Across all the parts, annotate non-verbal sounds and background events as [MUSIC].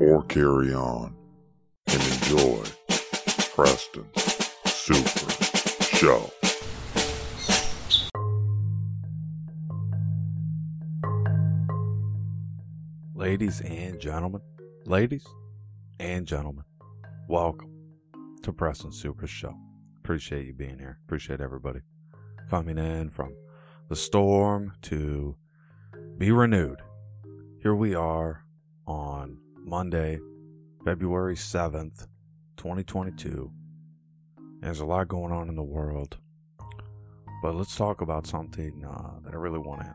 or carry on and enjoy Preston's Super Show. Ladies and gentlemen, ladies and gentlemen, welcome to Preston's Super Show. Appreciate you being here. Appreciate everybody coming in from the storm to be renewed. Here we are on Monday, February 7th, 2022. There's a lot going on in the world. But let's talk about something uh, that I really want to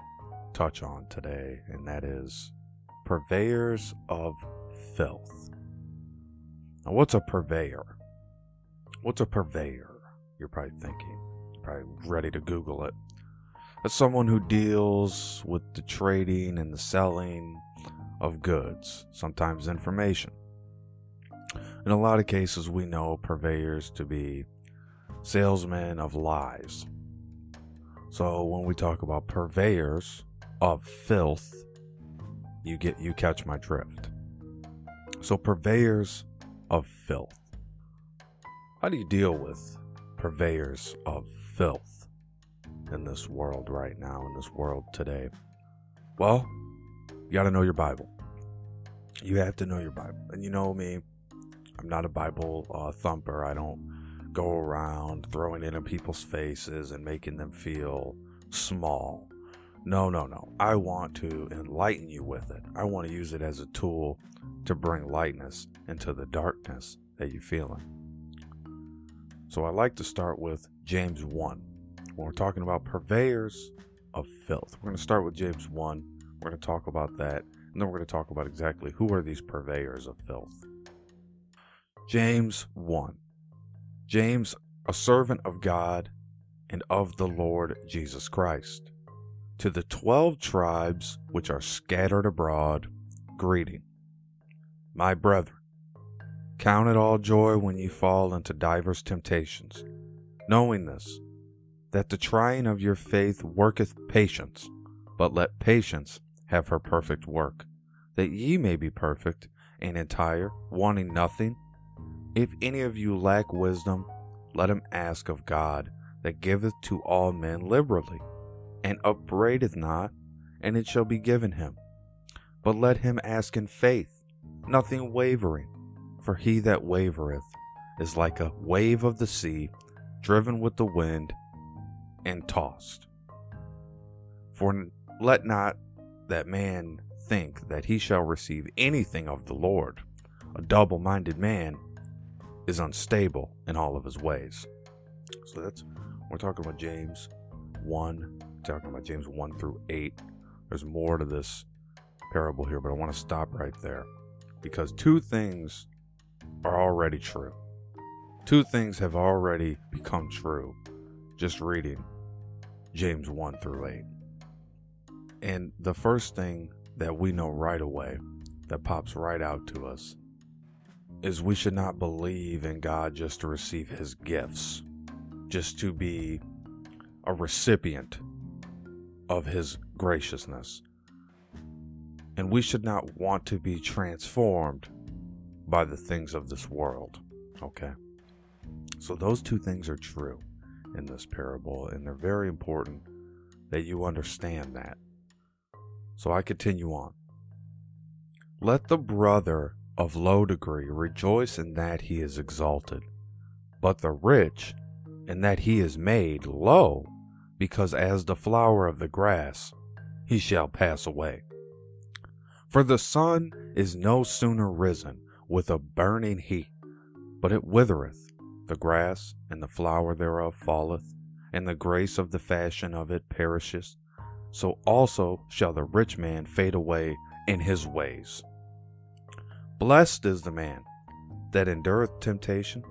touch on today, and that is purveyors of filth. Now, what's a purveyor? What's a purveyor? You're probably thinking, probably ready to Google it. That's someone who deals with the trading and the selling of goods, sometimes information. In a lot of cases, we know purveyors to be salesmen of lies. So when we talk about purveyors of filth, you get you catch my drift. So purveyors of filth. How do you deal with purveyors of filth in this world right now, in this world today? Well, you got to know your Bible. You have to know your Bible. And you know me, I'm not a Bible uh, thumper. I don't go around throwing it in people's faces and making them feel small. No, no, no. I want to enlighten you with it. I want to use it as a tool to bring lightness into the darkness that you're feeling. So I like to start with James 1. When we're talking about purveyors of filth, we're going to start with James 1. We're going to talk about that, and then we're going to talk about exactly who are these purveyors of filth. James 1. James, a servant of God and of the Lord Jesus Christ. To the twelve tribes which are scattered abroad, greeting. My brethren, count it all joy when ye fall into divers temptations, knowing this, that the trying of your faith worketh patience, but let patience have her perfect work, that ye may be perfect and entire, wanting nothing. If any of you lack wisdom, let him ask of God, that giveth to all men liberally, and upbraideth not, and it shall be given him. But let him ask in faith, nothing wavering, for he that wavereth is like a wave of the sea, driven with the wind and tossed. For let not that man think that he shall receive anything of the Lord. A double minded man is unstable in all of his ways. So that's we're talking about James 1, talking about James 1 through 8. There's more to this parable here, but I want to stop right there because two things are already true. Two things have already become true just reading James 1 through 8. And the first thing that we know right away that pops right out to us is we should not believe in God just to receive his gifts, just to be a recipient of his graciousness. And we should not want to be transformed by the things of this world. Okay? So, those two things are true in this parable, and they're very important that you understand that. So, I continue on. Let the brother of low degree rejoice in that he is exalted, but the rich in that he is made low, because as the flower of the grass he shall pass away. For the sun is no sooner risen with a burning heat, but it withereth, the grass and the flower thereof falleth, and the grace of the fashion of it perisheth. So also shall the rich man fade away in his ways. Blessed is the man that endureth temptation,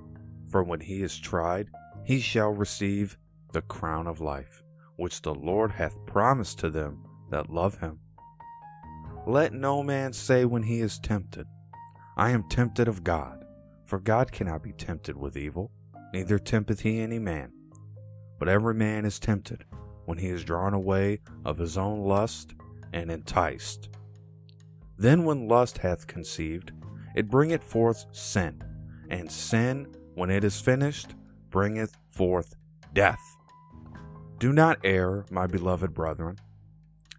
for when he is tried, he shall receive the crown of life, which the Lord hath promised to them that love him. Let no man say when he is tempted, I am tempted of God, for God cannot be tempted with evil, neither tempteth he any man. But every man is tempted when he is drawn away of his own lust and enticed. Then, when lust hath conceived, it bringeth forth sin, and sin, when it is finished, bringeth forth death. Do not err, my beloved brethren.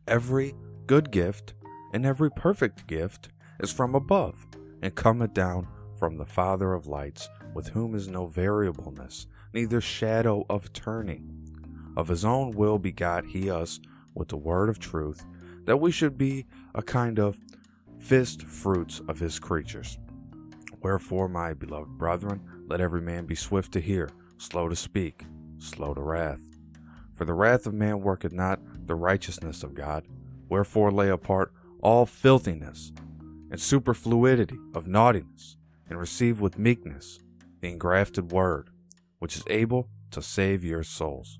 Every good gift and every perfect gift is from above, and cometh down from the Father of lights, with whom is no variableness, neither shadow of turning. Of his own will begot he us with the word of truth, that we should be a kind of first fruits of his creatures. Wherefore, my beloved brethren, let every man be swift to hear, slow to speak, slow to wrath. For the wrath of man worketh not the righteousness of God. Wherefore, lay apart all filthiness and superfluity of naughtiness, and receive with meekness the engrafted word, which is able to save your souls.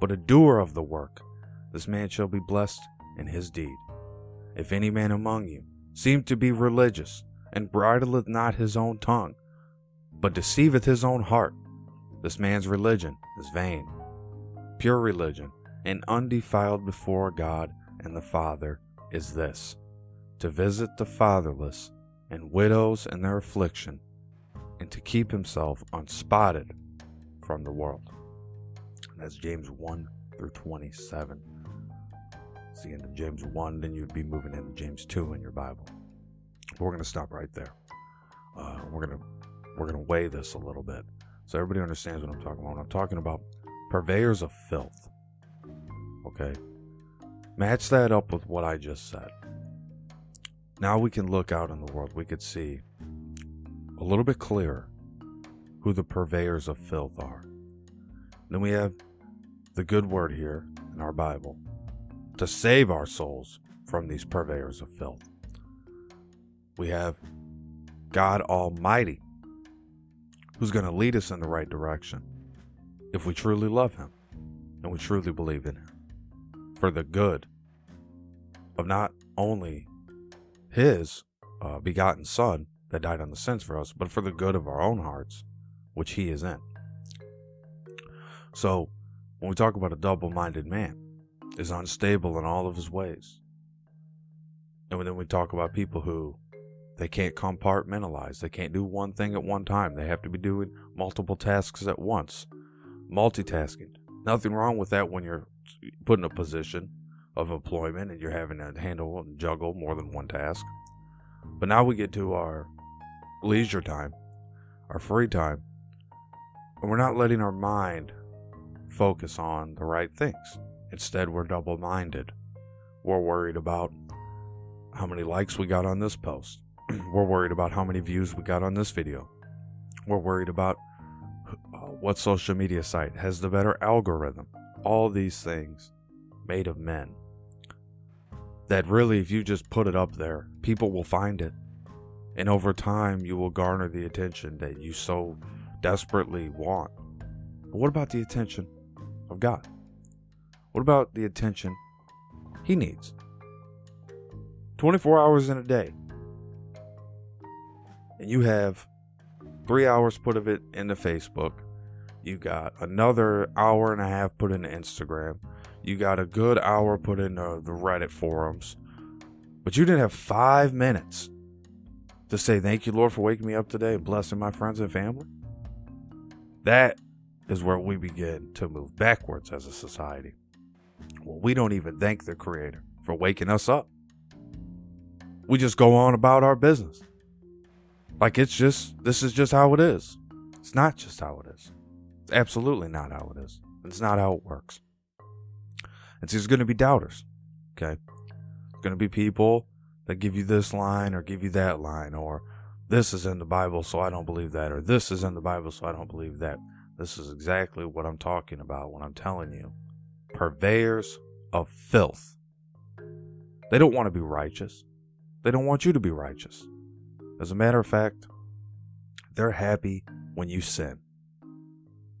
but a doer of the work, this man shall be blessed in his deed. If any man among you seem to be religious, and bridleth not his own tongue, but deceiveth his own heart, this man's religion is vain. Pure religion and undefiled before God and the Father is this to visit the fatherless and widows in their affliction, and to keep himself unspotted from the world. That's James 1 through 27 it's the end of James 1, then you'd be moving into James 2 in your Bible. But we're going to stop right there. Uh, we're going to we're going to weigh this a little bit so everybody understands what I'm talking about. When I'm talking about purveyors of filth. Okay? Match that up with what I just said. Now we can look out in the world. We could see a little bit clearer who the purveyors of filth are. Then we have the good word here in our Bible to save our souls from these purveyors of filth. We have God Almighty, who's going to lead us in the right direction if we truly love Him and we truly believe in Him for the good of not only His uh, begotten Son that died on the sins for us, but for the good of our own hearts, which He is in. So, when we talk about a double minded man, is unstable in all of his ways. And then we talk about people who they can't compartmentalize. They can't do one thing at one time. They have to be doing multiple tasks at once. Multitasking. Nothing wrong with that when you're put in a position of employment and you're having to handle and juggle more than one task. But now we get to our leisure time, our free time, and we're not letting our mind focus on the right things. Instead, we're double minded. We're worried about how many likes we got on this post. [CLEARS THROAT] we're worried about how many views we got on this video. We're worried about uh, what social media site has the better algorithm. All these things made of men. That really, if you just put it up there, people will find it. And over time, you will garner the attention that you so desperately want. But what about the attention of God? What about the attention he needs? 24 hours in a day. And you have three hours put of it into Facebook. You got another hour and a half put into Instagram. You got a good hour put into the Reddit forums. But you didn't have five minutes to say, Thank you, Lord, for waking me up today blessing my friends and family. That is where we begin to move backwards as a society. Well, we don't even thank the Creator for waking us up. We just go on about our business. Like it's just, this is just how it is. It's not just how it is. It's absolutely not how it is. It's not how it works. And so there's going to be doubters. Okay. There's going to be people that give you this line or give you that line or this is in the Bible, so I don't believe that, or this is in the Bible, so I don't believe that. This is exactly what I'm talking about when I'm telling you. Purveyors of filth. They don't want to be righteous. They don't want you to be righteous. As a matter of fact, they're happy when you sin.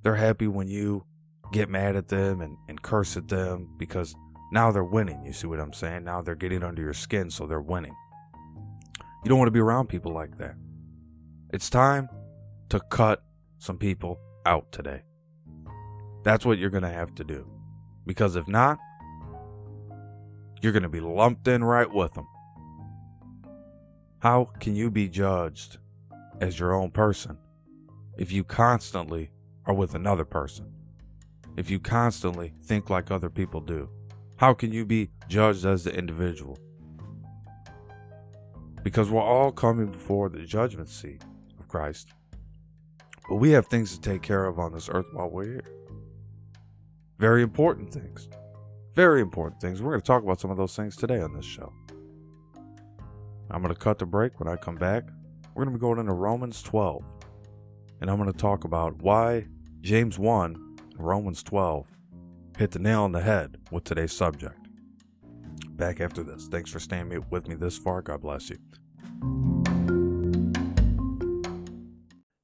They're happy when you get mad at them and, and curse at them because now they're winning. You see what I'm saying? Now they're getting under your skin, so they're winning. You don't want to be around people like that. It's time to cut some people out today. That's what you're going to have to do. Because if not, you're going to be lumped in right with them. How can you be judged as your own person if you constantly are with another person? If you constantly think like other people do? How can you be judged as the individual? Because we're all coming before the judgment seat of Christ. But we have things to take care of on this earth while we're here. Very important things. Very important things. We're going to talk about some of those things today on this show. I'm going to cut the break when I come back. We're going to be going into Romans 12. And I'm going to talk about why James 1 and Romans 12 hit the nail on the head with today's subject. Back after this. Thanks for staying with me this far. God bless you.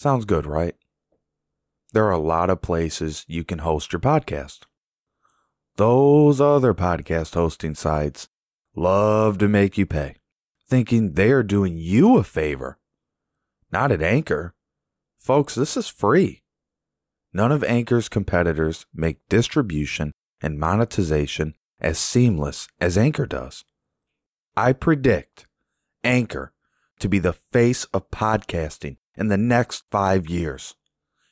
Sounds good, right? There are a lot of places you can host your podcast. Those other podcast hosting sites love to make you pay, thinking they're doing you a favor. Not at Anchor. Folks, this is free. None of Anchor's competitors make distribution and monetization as seamless as Anchor does. I predict Anchor to be the face of podcasting in the next five years.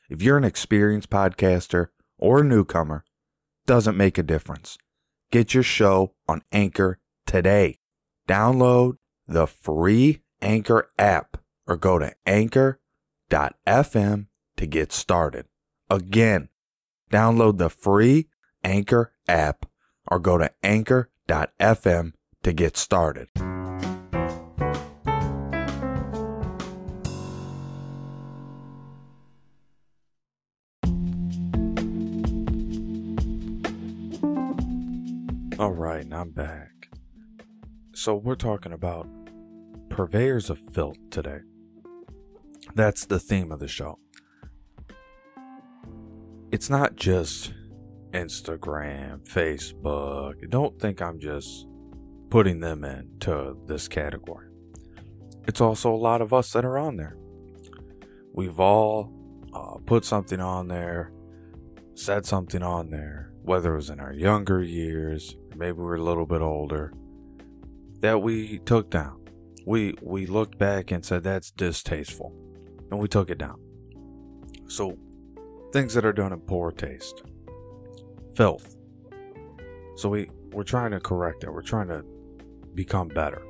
If you're an experienced podcaster or a newcomer, doesn't make a difference. Get your show on Anchor today. Download the free Anchor app or go to anchor.fm to get started. Again, download the free Anchor app or go to anchor.fm to get started. Right, I'm back. So, we're talking about purveyors of filth today. That's the theme of the show. It's not just Instagram, Facebook. Don't think I'm just putting them into this category. It's also a lot of us that are on there. We've all uh, put something on there, said something on there, whether it was in our younger years, maybe we are a little bit older, that we took down. We we looked back and said that's distasteful, and we took it down. So things that are done in poor taste, filth. So we we're trying to correct it. We're trying to become better.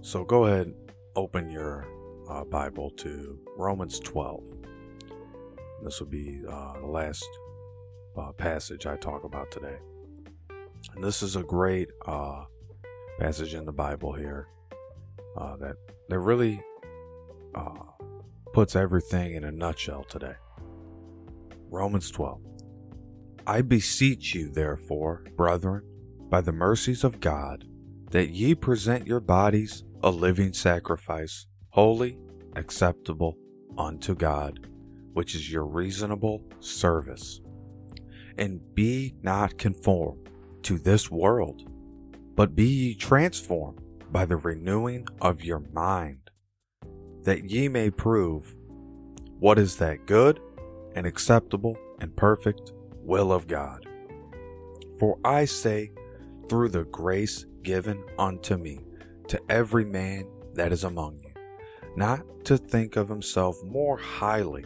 So go ahead, open your uh, Bible to Romans 12. This will be uh, the last uh, passage I talk about today. And this is a great uh, passage in the Bible here uh, that, that really uh, puts everything in a nutshell today. Romans 12. I beseech you, therefore, brethren, by the mercies of God, that ye present your bodies a living sacrifice, holy, acceptable unto God, which is your reasonable service. And be not conformed to this world, but be ye transformed by the renewing of your mind, that ye may prove what is that good and acceptable and perfect will of God. For I say, through the grace given unto me, to every man that is among you, not to think of himself more highly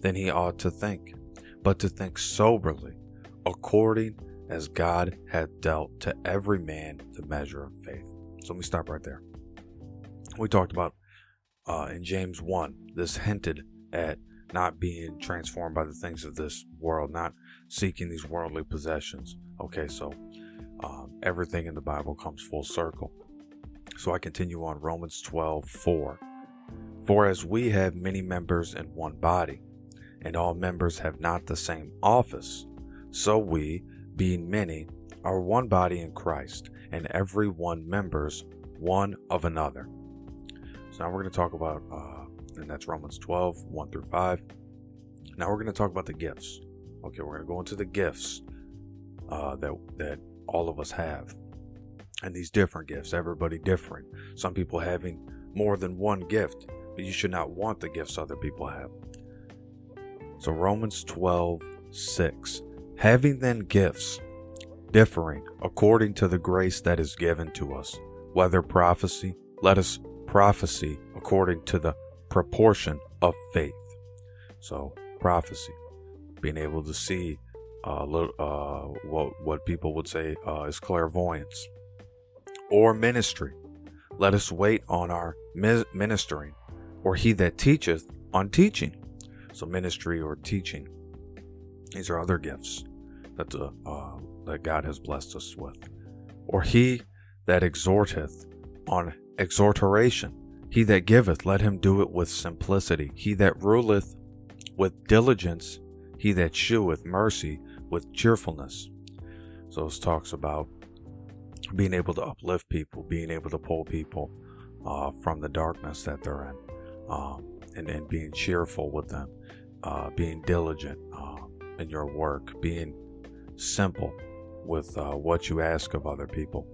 than he ought to think, but to think soberly, according as God hath dealt to every man the measure of faith. So let me stop right there. We talked about uh, in James 1, this hinted at not being transformed by the things of this world, not seeking these worldly possessions. Okay, so um, everything in the Bible comes full circle. So I continue on Romans 12 4. For as we have many members in one body, and all members have not the same office, so we, being many, are one body in Christ, and every one members one of another. So now we're going to talk about, uh, and that's Romans 12 1 through 5. Now we're going to talk about the gifts. Okay, we're going to go into the gifts uh, that that all of us have, and these different gifts. Everybody different. Some people having more than one gift, but you should not want the gifts other people have. So Romans 12 6. Having then gifts differing according to the grace that is given to us, whether prophecy, let us prophecy according to the proportion of faith. So prophecy, being able to see uh, uh, what what people would say uh, is clairvoyance, or ministry. Let us wait on our ministering, or he that teacheth on teaching. So ministry or teaching. These are other gifts that the, uh, that God has blessed us with. Or he that exhorteth on exhortation. He that giveth, let him do it with simplicity. He that ruleth with diligence, he that sheweth mercy with cheerfulness. So this talks about being able to uplift people, being able to pull people uh, from the darkness that they're in, um, and, and being cheerful with them, uh, being diligent uh, in your work, being simple with uh, what you ask of other people.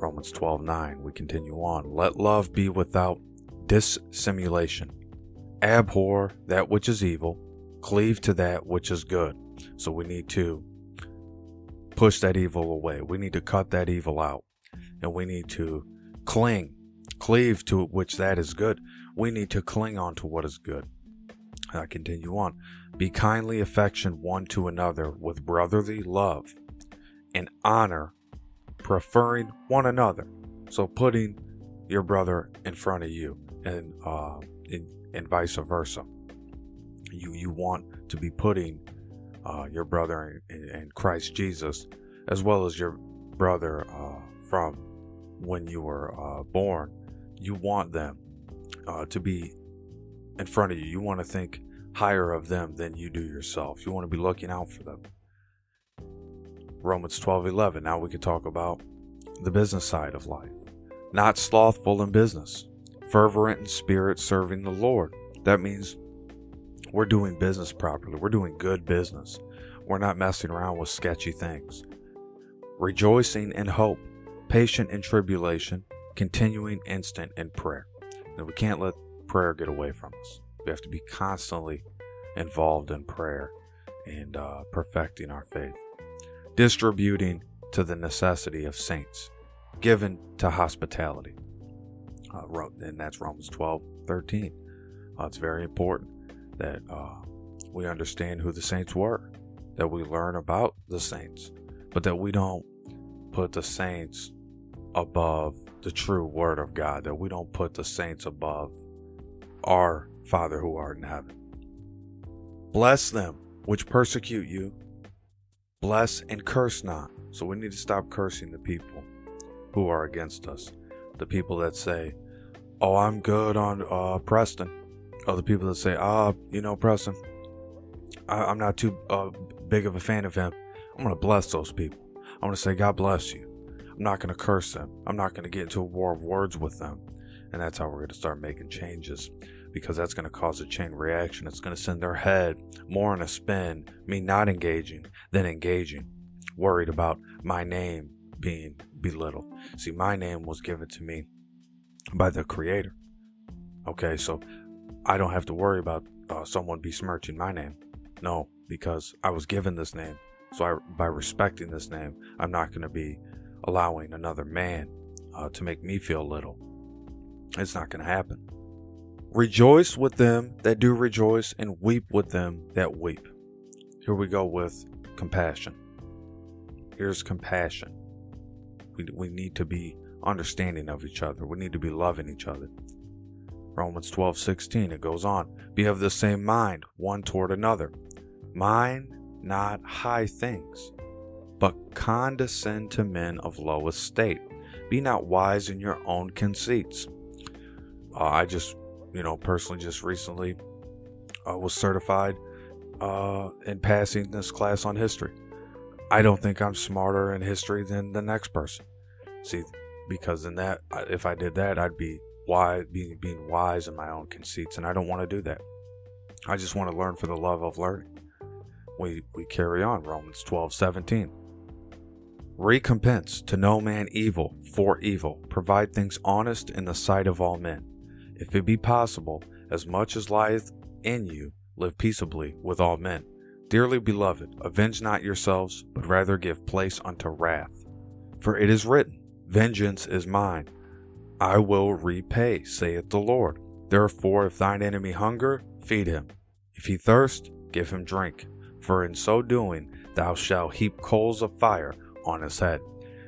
Romans 12:9 we continue on. Let love be without dissimulation. Abhor that which is evil. Cleave to that which is good. So we need to push that evil away. We need to cut that evil out. And we need to cling cleave to which that is good. We need to cling on to what is good. I continue on be kindly affection one to another with brotherly love and honor preferring one another. So putting your brother in front of you and uh, in, and vice versa. You you want to be putting uh, your brother in, in, Christ Jesus as well as your brother uh, from when you were uh, born. You want them uh, to be in front of you. You want to think higher of them than you do yourself. You want to be looking out for them. Romans 12:11. Now we can talk about the business side of life. Not slothful in business, fervent in spirit, serving the Lord. That means we're doing business properly. We're doing good business. We're not messing around with sketchy things. Rejoicing in hope, patient in tribulation, continuing instant in prayer. Now, we can't let prayer get away from us. We have to be constantly involved in prayer and uh, perfecting our faith distributing to the necessity of saints, given to hospitality. Uh, and that's Romans 12 13. Uh, it's very important that uh, we understand who the saints were, that we learn about the saints, but that we don't put the saints above the true word of God, that we don't put the saints above our Father who art in heaven. Bless them which persecute you, Bless and curse not. So we need to stop cursing the people who are against us. The people that say, Oh, I'm good on uh, Preston. Or the people that say, Ah, you know, Preston, I- am not too uh, big of a fan of him. I'm going to bless those people. I'm going to say, God bless you. I'm not going to curse them. I'm not going to get into a war of words with them. And that's how we're going to start making changes because that's going to cause a chain reaction. It's going to send their head more in a spin, me not engaging than engaging, worried about my name being belittled. See, my name was given to me by the Creator. Okay, so I don't have to worry about uh, someone besmirching my name. No, because I was given this name. So I, by respecting this name, I'm not going to be allowing another man uh, to make me feel little. It's not going to happen. Rejoice with them that do rejoice, and weep with them that weep. Here we go with compassion. Here's compassion. We, we need to be understanding of each other. We need to be loving each other. Romans 12, 16, it goes on. Be of the same mind, one toward another. Mind not high things, but condescend to men of low estate. Be not wise in your own conceits. Uh, I just, you know, personally just recently uh, was certified uh, in passing this class on history. I don't think I'm smarter in history than the next person. See, because in that, if I did that, I'd be wise, being being wise in my own conceits, and I don't want to do that. I just want to learn for the love of learning. We we carry on Romans 12, 17. Recompense to no man evil for evil. Provide things honest in the sight of all men. If it be possible, as much as lieth in you, live peaceably with all men. Dearly beloved, avenge not yourselves, but rather give place unto wrath. For it is written, Vengeance is mine. I will repay, saith the Lord. Therefore, if thine enemy hunger, feed him. If he thirst, give him drink. For in so doing, thou shalt heap coals of fire on his head.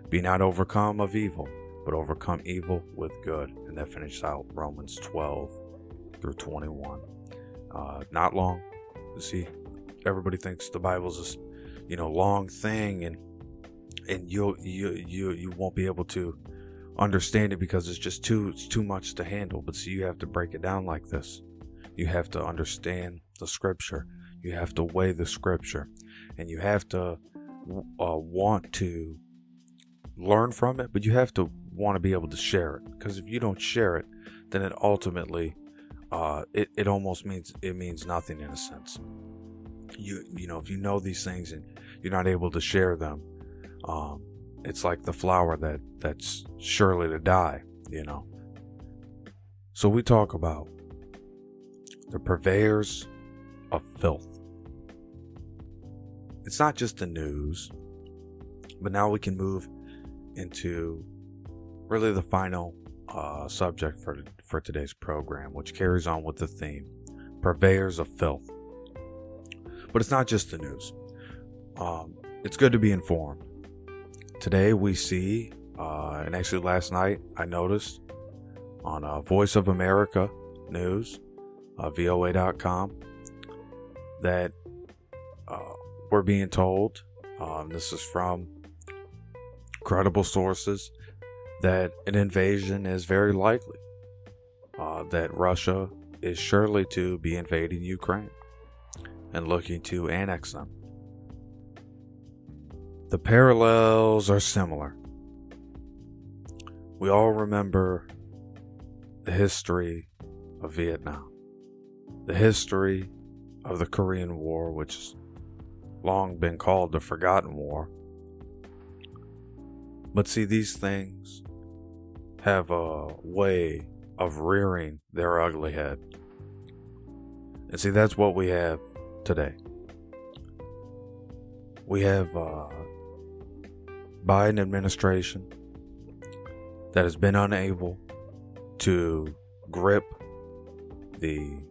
Be not overcome of evil, but overcome evil with good. And that finishes out Romans 12 through 21. Uh, not long. You see, everybody thinks the Bible's this, you know, long thing, and and you you you you won't be able to understand it because it's just too it's too much to handle. But see, you have to break it down like this. You have to understand the Scripture. You have to weigh the Scripture, and you have to uh, want to learn from it, but you have to want to be able to share it. Because if you don't share it, then it ultimately uh, it, it almost means it means nothing in a sense you you know if you know these things and you're not able to share them um, it's like the flower that that's surely to die you know so we talk about the purveyors of filth it's not just the news but now we can move into really the final uh, subject for for today's program which carries on with the theme purveyors of filth but it's not just the news. Um, it's good to be informed. Today we see, uh, and actually last night I noticed on uh, Voice of America News, uh, VOA.com, that uh, we're being told, um, this is from credible sources, that an invasion is very likely. Uh, that Russia is surely to be invading Ukraine and looking to annex them. The parallels are similar. We all remember the history of Vietnam, the history of the Korean War, which has long been called the Forgotten War. But see, these things have a way of rearing their ugly head. And see, that's what we have today. We have uh, Biden administration that has been unable to grip the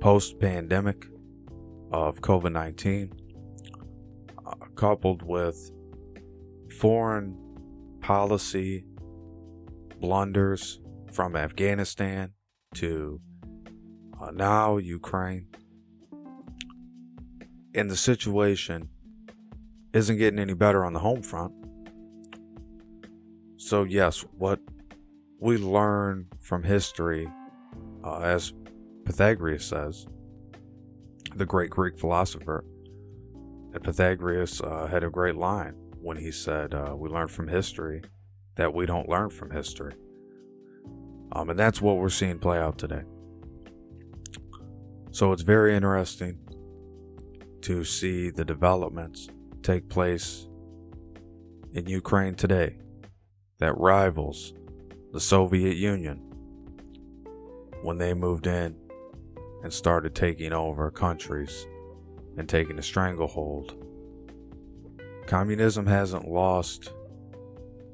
post-pandemic of COVID-19 uh, coupled with foreign policy blunders from Afghanistan to uh, now Ukraine and the situation isn't getting any better on the home front. So, yes, what we learn from history, uh, as Pythagoras says, the great Greek philosopher, that Pythagoras uh, had a great line when he said, uh, We learn from history that we don't learn from history. Um, and that's what we're seeing play out today. So it's very interesting to see the developments take place in Ukraine today that rivals the Soviet Union. when they moved in and started taking over countries and taking a stranglehold. Communism hasn't lost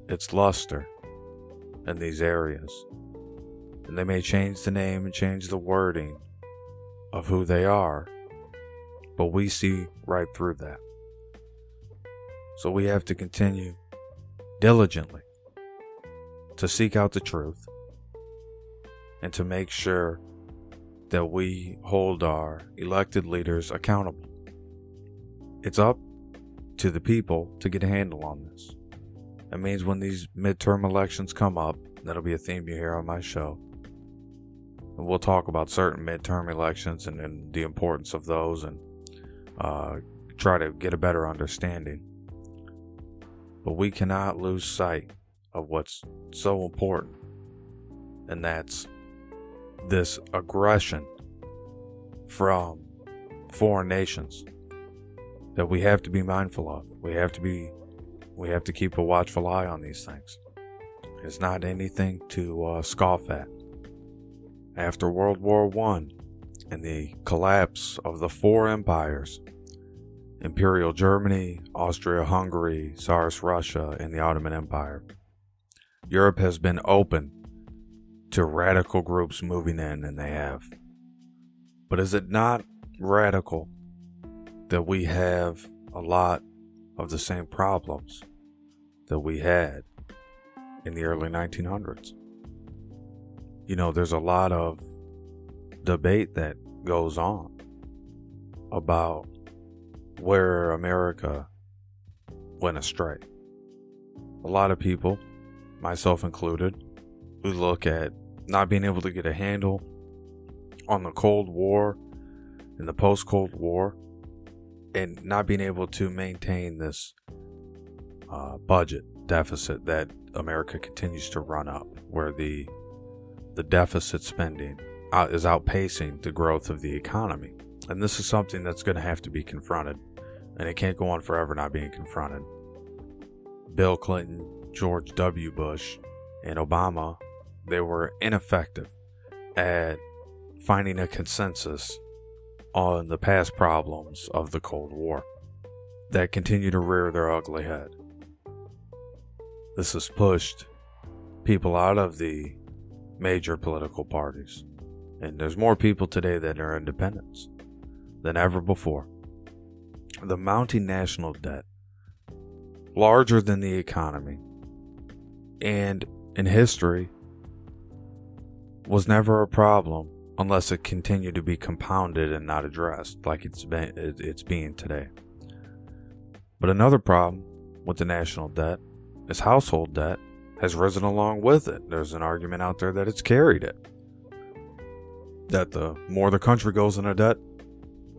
its luster in these areas. And they may change the name and change the wording of who they are, but we see right through that. So we have to continue diligently to seek out the truth and to make sure that we hold our elected leaders accountable. It's up to the people to get a handle on this. That means when these midterm elections come up, that'll be a theme you hear on my show. And we'll talk about certain midterm elections and, and the importance of those and uh, try to get a better understanding. But we cannot lose sight of what's so important, and that's this aggression from foreign nations that we have to be mindful of. We have to be we have to keep a watchful eye on these things. It's not anything to uh, scoff at. After World War I and the collapse of the four empires Imperial Germany, Austria Hungary, Tsarist Russia, and the Ottoman Empire Europe has been open to radical groups moving in, and they have. But is it not radical that we have a lot of the same problems that we had in the early 1900s. You know, there's a lot of debate that goes on about where America went astray. A lot of people, myself included, who look at not being able to get a handle on the Cold War and the post Cold War and not being able to maintain this uh, budget deficit that America continues to run up, where the the deficit spending uh, is outpacing the growth of the economy, and this is something that's going to have to be confronted, and it can't go on forever not being confronted. Bill Clinton, George W. Bush, and Obama, they were ineffective at finding a consensus on the past problems of the Cold War that continue to rear their ugly head. This has pushed people out of the major political parties, and there's more people today that are independents than ever before. The mounting national debt, larger than the economy, and in history, was never a problem unless it continued to be compounded and not addressed like it's been it's being today. But another problem with the national debt is household debt has risen along with it. There's an argument out there that it's carried it. That the more the country goes into debt,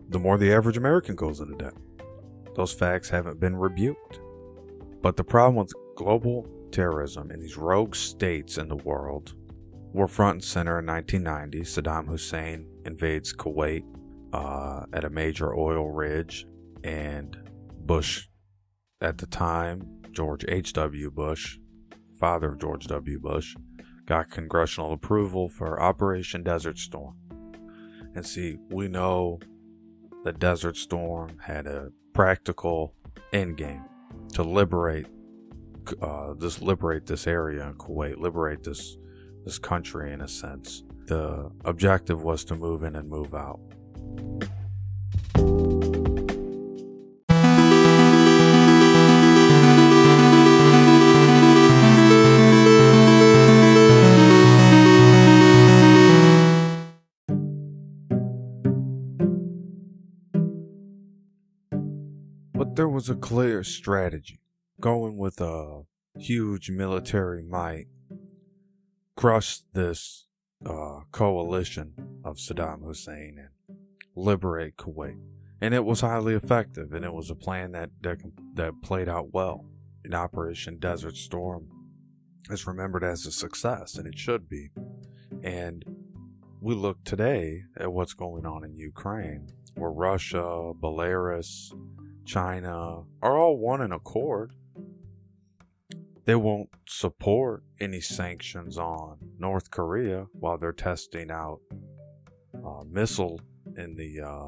the more the average American goes into debt. Those facts haven't been rebuked. But the problem with global terrorism and these rogue states in the world were front and center in 1990. Saddam Hussein invades Kuwait uh, at a major oil ridge, and Bush, at the time, George H.W. Bush, father of George W. Bush, got congressional approval for Operation Desert Storm. And see, we know the Desert Storm had a practical end game to liberate uh, this liberate this area in Kuwait, liberate this this country in a sense. The objective was to move in and move out. Was a clear strategy going with a huge military might crush this uh, coalition of Saddam Hussein and liberate Kuwait. And it was highly effective, and it was a plan that, that, that played out well. In Operation Desert Storm is remembered as a success, and it should be. And we look today at what's going on in Ukraine, where Russia, Belarus, China are all one in accord they won't support any sanctions on North Korea while they're testing out uh, missile in the uh,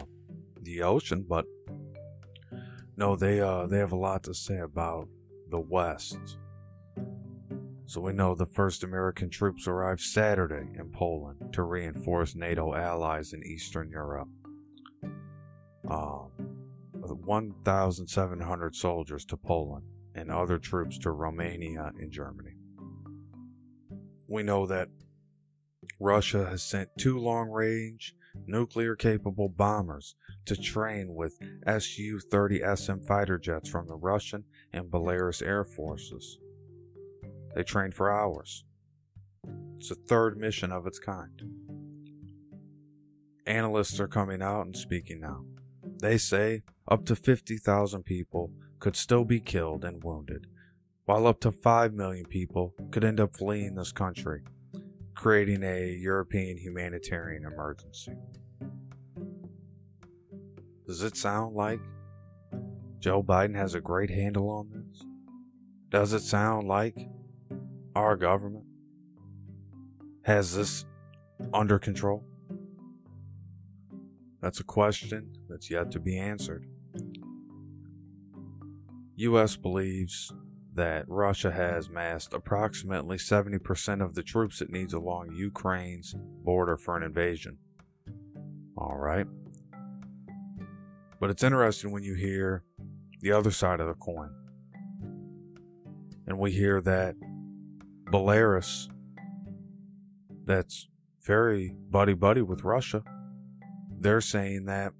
the ocean, but no, they uh, they have a lot to say about the West. So we know the first American troops arrived Saturday in Poland to reinforce NATO allies in Eastern Europe. Um, 1,700 soldiers to Poland and other troops to Romania and Germany. We know that Russia has sent two long range nuclear capable bombers to train with Su 30 SM fighter jets from the Russian and Belarus air forces. They trained for hours. It's a third mission of its kind. Analysts are coming out and speaking now. They say up to 50,000 people could still be killed and wounded, while up to 5 million people could end up fleeing this country, creating a European humanitarian emergency. Does it sound like Joe Biden has a great handle on this? Does it sound like our government has this under control? That's a question that's yet to be answered. US believes that Russia has massed approximately 70% of the troops it needs along Ukraine's border for an invasion. All right. But it's interesting when you hear the other side of the coin. And we hear that Belarus, that's very buddy buddy with Russia, they're saying that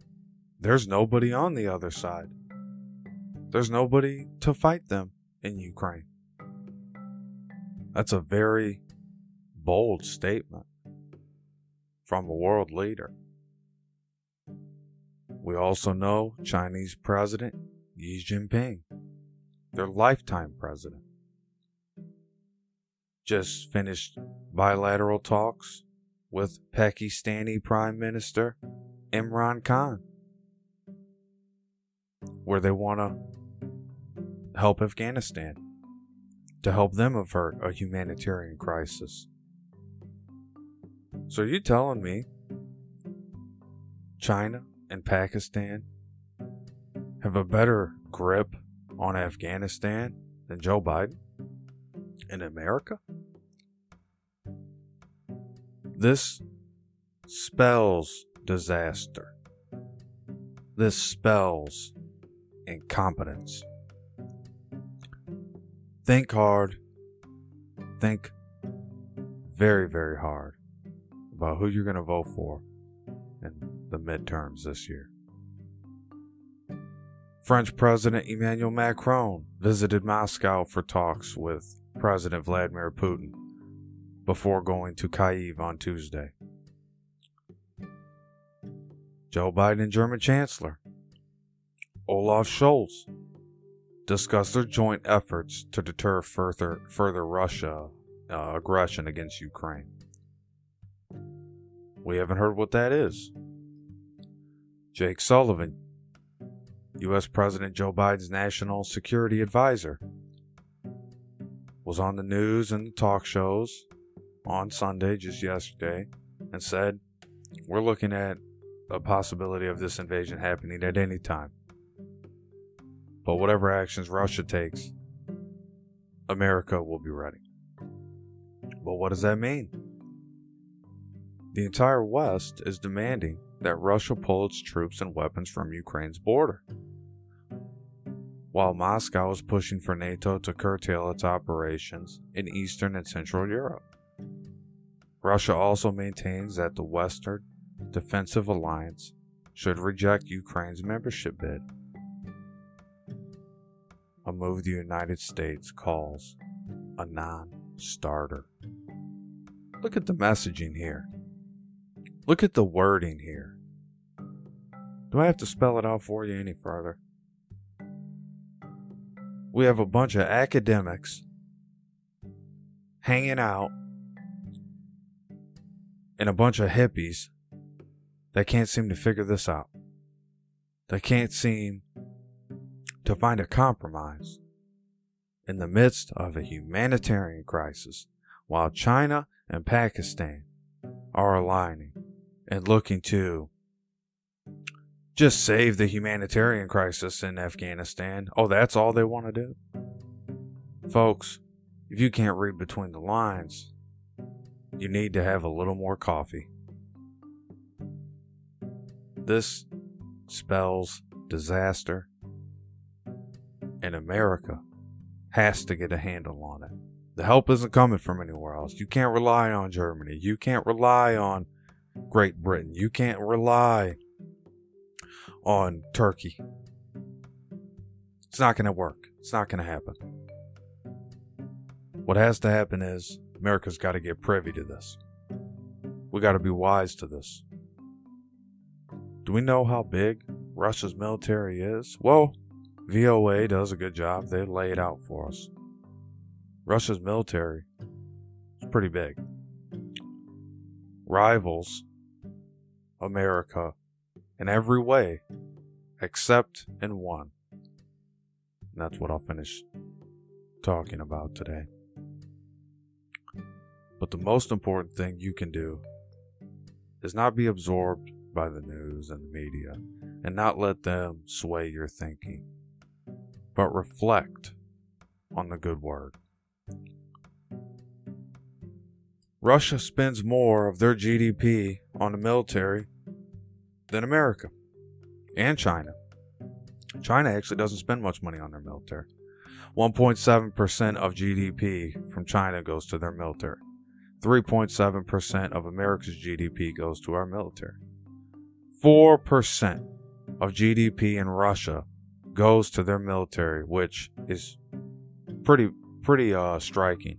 there's nobody on the other side. There's nobody to fight them in Ukraine. That's a very bold statement from a world leader. We also know Chinese President Xi Jinping, their lifetime president, just finished bilateral talks with Pakistani Prime Minister Imran Khan, where they want to help Afghanistan, to help them avert a humanitarian crisis. So, you telling me China and Pakistan have a better grip on Afghanistan than Joe Biden in America? This spells disaster. This spells incompetence. Think hard. Think very, very hard about who you're going to vote for in the midterms this year. French President Emmanuel Macron visited Moscow for talks with President Vladimir Putin before going to Kyiv on Tuesday. Joe Biden and German Chancellor Olaf Scholz discussed their joint efforts to deter further, further Russia uh, aggression against Ukraine. We haven't heard what that is. Jake Sullivan, U.S. President Joe Biden's national security advisor, was on the news and the talk shows on Sunday, just yesterday, and said, We're looking at a possibility of this invasion happening at any time. But whatever actions Russia takes, America will be ready. But what does that mean? The entire West is demanding that Russia pull its troops and weapons from Ukraine's border. While Moscow is pushing for NATO to curtail its operations in Eastern and Central Europe. Russia also maintains that the Western defensive alliance should reject Ukraine's membership bid. A move the United States calls a non starter. Look at the messaging here. Look at the wording here. Do I have to spell it out for you any further? We have a bunch of academics hanging out and a bunch of hippies that can't seem to figure this out. They can't seem to find a compromise. in the midst of a humanitarian crisis, while China and Pakistan are aligning and looking to just save the humanitarian crisis in Afghanistan. Oh, that's all they want to do? Folks, if you can't read between the lines, you need to have a little more coffee. This spells disaster, and America has to get a handle on it. The help isn't coming from anywhere else. You can't rely on Germany. You can't rely on Great Britain. You can't rely on Turkey. It's not going to work. It's not going to happen. What has to happen is America's got to get privy to this. We got to be wise to this. Do we know how big Russia's military is? Well, VOA does a good job. They lay it out for us. Russia's military is pretty big. Rivals America in every way except in one. And that's what I'll finish talking about today. But the most important thing you can do is not be absorbed by the news and the media and not let them sway your thinking, but reflect on the good word. Russia spends more of their GDP on the military than America and China. China actually doesn't spend much money on their military. 1.7% of GDP from China goes to their military. 3.7% of America's GDP goes to our military. 4% of GDP in Russia goes to their military, which is pretty pretty uh, striking.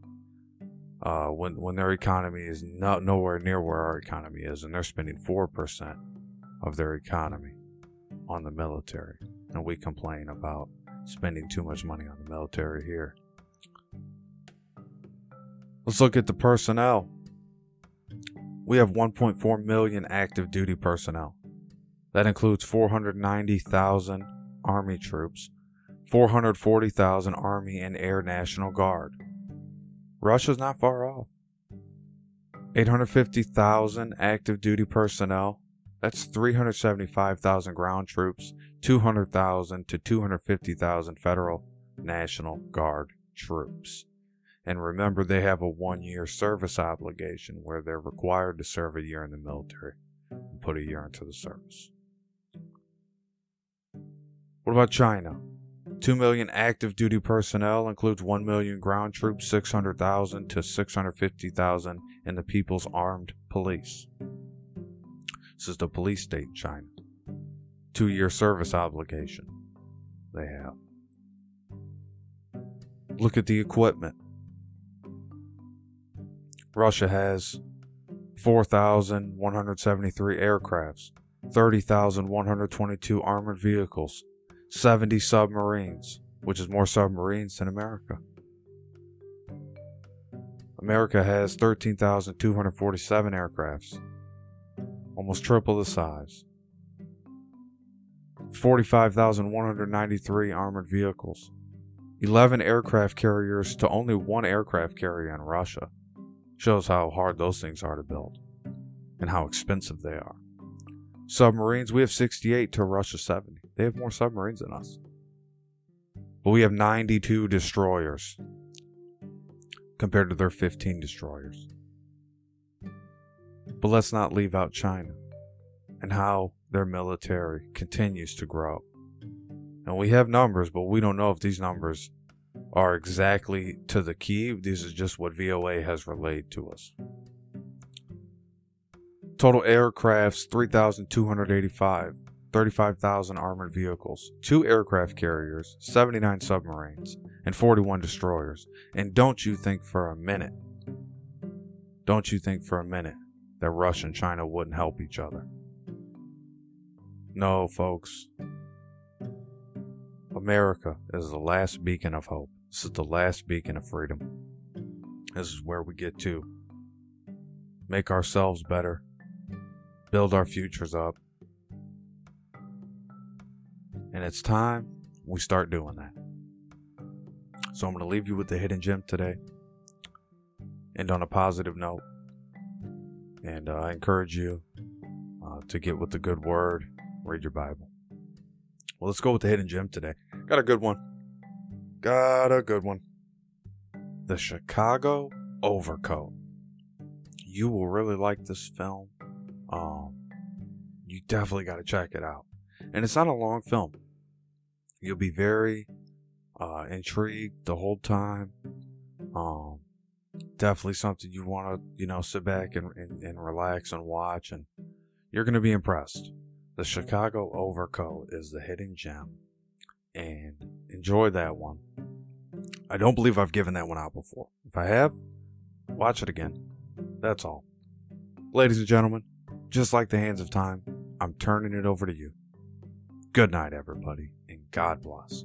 Uh, when when their economy is not nowhere near where our economy is, and they're spending four percent of their economy on the military. And we complain about spending too much money on the military here. Let's look at the personnel. We have 1.4 million active duty personnel. That includes 490,000 Army troops, 440,000 Army and Air National Guard. Russia's not far off. 850,000 active duty personnel, that's 375,000 ground troops, 200,000 to 250,000 federal National Guard troops. And remember, they have a one year service obligation where they're required to serve a year in the military and put a year into the service. What about China? 2 million active duty personnel includes 1 million ground troops, 600,000 to 650,000 in the People's Armed Police. This is the police state in China. Two year service obligation they have. Look at the equipment. Russia has 4,173 aircrafts, 30,122 armored vehicles, 70 submarines, which is more submarines than America. America has 13,247 aircrafts, almost triple the size. 45,193 armored vehicles. 11 aircraft carriers to only one aircraft carrier in Russia. Shows how hard those things are to build and how expensive they are. Submarines, we have 68 to Russia 70. They have more submarines than us. But we have 92 destroyers compared to their 15 destroyers. But let's not leave out China and how their military continues to grow. And we have numbers, but we don't know if these numbers are exactly to the key. This is just what VOA has relayed to us. Total aircrafts 3,285, 35,000 armored vehicles, 2 aircraft carriers, 79 submarines, and 41 destroyers. And don't you think for a minute, don't you think for a minute that Russia and China wouldn't help each other. No, folks. America is the last beacon of hope. This is the last beacon of freedom. This is where we get to make ourselves better, build our futures up. And it's time we start doing that. So I'm going to leave you with the hidden gem today. And on a positive note. And uh, I encourage you uh, to get with the good word, read your Bible. Well, let's go with the hidden gem today. Got a good one. Got a good one. The Chicago Overcoat. You will really like this film. Um, you definitely got to check it out. And it's not a long film. You'll be very uh, intrigued the whole time. Um, definitely something you want to, you know, sit back and, and, and relax and watch, and you're going to be impressed. The Chicago Overcoat is the hidden gem, and enjoy that one. I don't believe I've given that one out before. If I have, watch it again. That's all. Ladies and gentlemen, just like the hands of time, I'm turning it over to you. Good night, everybody, and God bless.